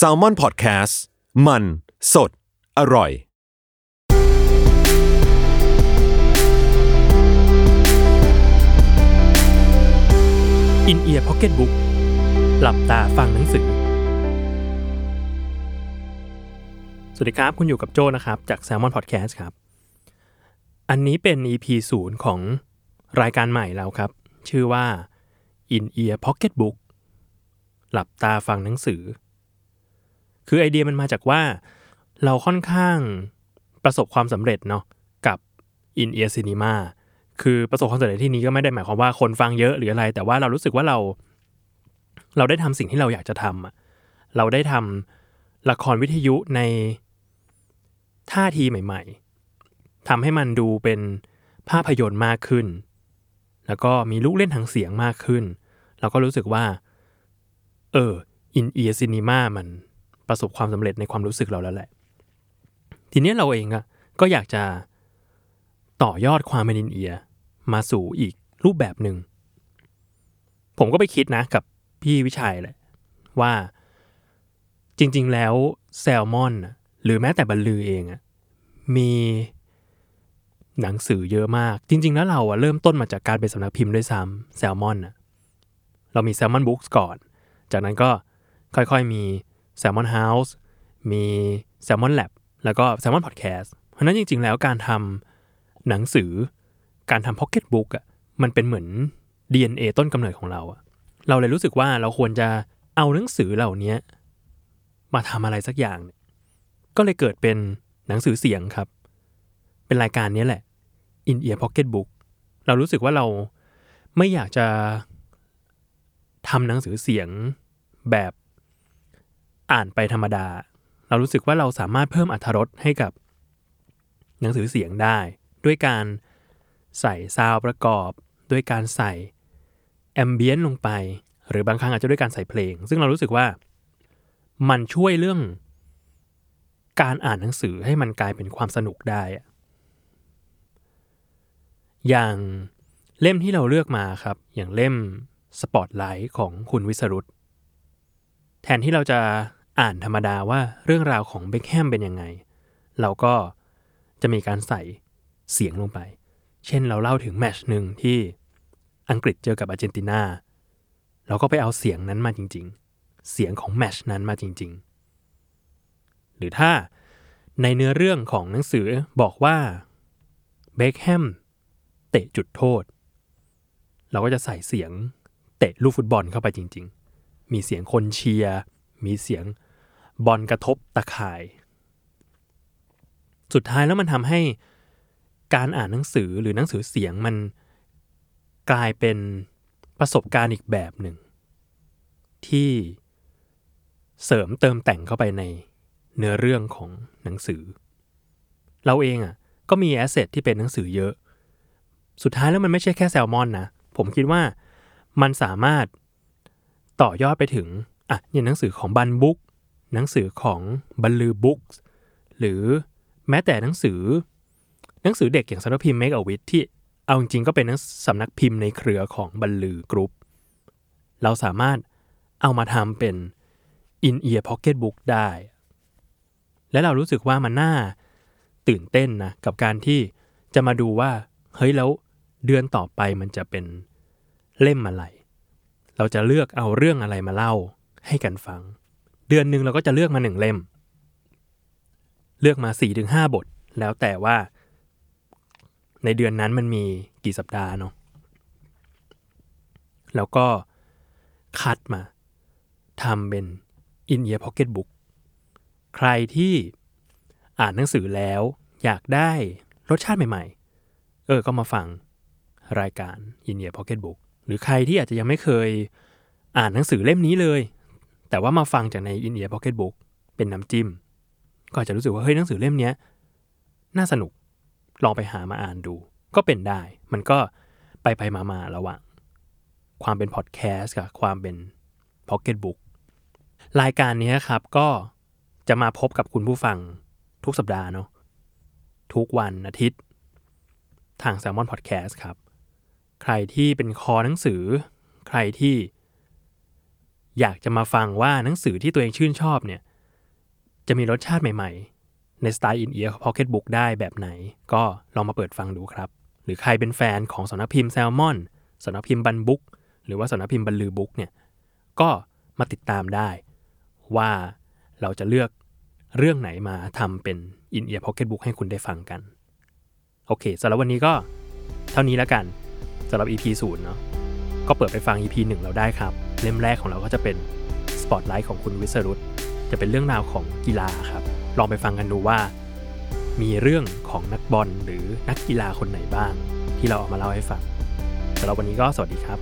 S A L M O N PODCAST มัน สด อร่อย In-Ear Pocketbook หลับตาฟังหนังสือ สวัสดีครับ คุณอยู่กับโจนะครับ จาก Salmon Podcast ครับ อันนี้เป็น EP ศูนย์ของรายการใหม่แล้วครับ ชื่อว่า In Ear Pocket Book หลับตาฟังหนังสือ คือไอเดียมันมาจากว่า เราค่อนข้างประสบความสำเร็จเนาะกับ In Ear Cinema คือประสบความสำเร็จที่นี้ก็ไม่ได้หมายความว่าคนฟังเยอะหรืออะไร แต่ว่าเรารู้สึกว่าเรา เราได้ทำสิ่งที่เราอยากจะทำอะเราได้ทำละครวิทยุในท่าทีใหม่ ๆทำให้มันดูเป็นภาพยนตร์มากขึ้น แล้วก็มีลูกเล่นทางเสียงมากขึ้น เราก็รู้สึกว่า เอออินเอียซินีมามันประสบความสำเร็จในความรู้สึกเราแล้วแหละ ทีนี้เราเองอะก็อยากจะต่อยอดความเป็นอินเอียมาสู่อีกรูปแบบหนึ่งผมก็ไปคิดนะกับพี่วิชัยแหละ ว่าจริง ๆ แล้วแซลมอน หรือแม้แต่บรรลือเองอะมีหนังสือเยอะมาก จริง ๆ แล้วเราอะเริ่มต้นมาจากการเป็นสำนักพิมพ์ด้วยซ้ำแซลมอนน่ะเรามีแซลมอนบุ๊กส์ก่อน จากนั้นก็ค่อยๆมี Salmon House มี Salmon Lab แล้วก็ Salmon Podcast เพราะฉะนั้นจริง ๆ แล้วการทำหนังสือ การทำ Pocket Book อะมันเป็นเหมือน DNA ต้นกำเนิดของเราอะเราเลยรู้สึกว่าเราควรจะเอาหนังสือเหล่านี้มาทำอะไรสักอย่าง ก็เลยเกิดเป็นหนังสือเสียงครับ เป็นรายการนี้แหละ In Ear Pocket Book เรารู้สึกว่าเราไม่อยากจะทำหนังสือเสียง แบบอ่านไปธรรมดา เรารู้สึกว่าเราสามารถเพิ่มอรรถรสให้กับ หนังสือเสียงได้ ด้วยการใส่ซาวประกอบ ด้วยการใส่แอมเบียนลงไป หรือบางครั้งอาจจะด้วยการใส่เพลง ซึ่งเรารู้สึกว่ามันช่วยเรื่องการอ่านหนังสือให้มันกลายเป็นความสนุกได้อะอย่างเล่มที่เราเลือกมาครับ อย่างเล่มสปอตไลท์ของคุณวิสรุต แทนที่เราจะอ่านธรรมดาว่าเรื่องราวของเบคแฮมเป็นยังไง เราก็จะมีการใส่เสียงลงไป เช่นเราเล่าถึงแมชหนึ่งที่อังกฤษเจอกับอาร์เจนตินาเราก็ไปเอาเสียงนั้นมาจริง ๆ เสียงของแมชนั้นมาจริง ๆ หรือถ้าในเนื้อเรื่องของหนังสือบอกว่าเบคแฮมเตะจุดโทษ เราก็จะใส่เสียงเตะลูกฟุตบอลเข้าไปจริง ๆ มีเสียงคนเชียร์มีเสียงบอลกระทบตะข่าย สุดท้ายแล้วมันทำให้การอ่านหนังสือหรือหนังสือเสียงมันกลายเป็นประสบการณ์อีกแบบหนึ่ง ที่เสริมเติมแต่งเข้าไปในเนื้อเรื่องของหนังสือ เราเองอะก็มีแอสเซทที่เป็นหนังสือเยอะ สุดท้ายแล้วมันไม่ใช่แค่แซลมอนนะ ผมคิดว่ามันสามารถ ต่อยอดไปถึงอะอย่างหนังสือของบันบุ๊กหนังสือของบันลือบุ๊กหรือแม้แต่หนังสือ หนังสือเด็กอย่างสำนักพิมพ์ Make a Wish ที่เอาจริงๆก็เป็นสำนักพิมพ์ในเครือของบันลือกรุ๊ปเราสามารถเอามาทำเป็น In Ear Pocket Book ได้ และเรารู้สึกว่ามันน่าตื่นเต้นนะ กับการที่จะมาดูว่า เฮ้ยแล้วเดือนต่อไปมันจะเป็นเล่มอะไร เราจะเลือกเอาเรื่องอะไรมาเล่าให้กันฟัง เดือนหนึ่งเราก็จะเลือกมาหนึ่งเล่ม เลือกมา4ี่ถึงห้าบท แล้วแต่ว่า ในเดือนนั้นมันมีกี่สัปดาห์เนาะแล้วก็คัดมาทำเป็น In Ear Pocket Book ใครที่อ่านหนังสือแล้วอยากได้รสชาติใหม่ๆ เออก็มาฟังรายการ In Ear Pocket Book หรือใครที่อาจจะยังไม่เคยอ่านหนังสือเล่มนี้เลย แต่ว่ามาฟังจากใน In Ear Pocket Book เป็นน้ำจิ้ม ก็อาจจะรู้สึกว่าเฮ้ยหนังสือเล่มนี้น่าสนุกลองไปหามาอ่านดู ก็เป็นได้ มันก็ไปไปมามาระหว่างความเป็นพอดแคสต์กับความเป็นพ็อกเก็ตบุ๊กรายการนี้ครับก็จะมาพบกับคุณผู้ฟังทุกสัปดาห์เนาะทุกวันอาทิตย์ ทาง Salmon Podcast ครับ ใครที่เป็นคอหนังสือ ใครที่อยากจะมาฟังว่าหนังสือที่ตัวเองชื่นชอบเนี่ย จะมีรสชาติใหม่ ๆ ในสไตล์ In Ear Pocket Book ได้แบบไหน ก็ลองมาเปิดฟังดูครับ หรือใครเป็นแฟนของสำนักพิมพ์ Salmon สำนักพิมพ์บันบุ๊กหรือว่าสำนักพิมพ์บรรลือบุ๊กเนี่ยก็มาติดตามได้ ว่าเราจะเลือกเรื่องไหนมาทำเป็น In Ear Pocket Book ให้คุณได้ฟังกัน โอเคสำหรับวันนี้ก็เท่านี้แล้วกันำหรับ EP 0เนาะก็เปิดไปฟัง EP 1 เราได้ครับ เล่มแรกของเราก็จะเป็น Spotlight ของคุณวิสรุตจะเป็นเรื่องราวของกีฬาครับ ลองไปฟังกันดูว่า มีเรื่องของนักบอลหรือนักกีฬาคนไหนบ้าง ที่เราเอามาเล่าให้ฟังสำหรับวันนี้ก็สวัสดีครับ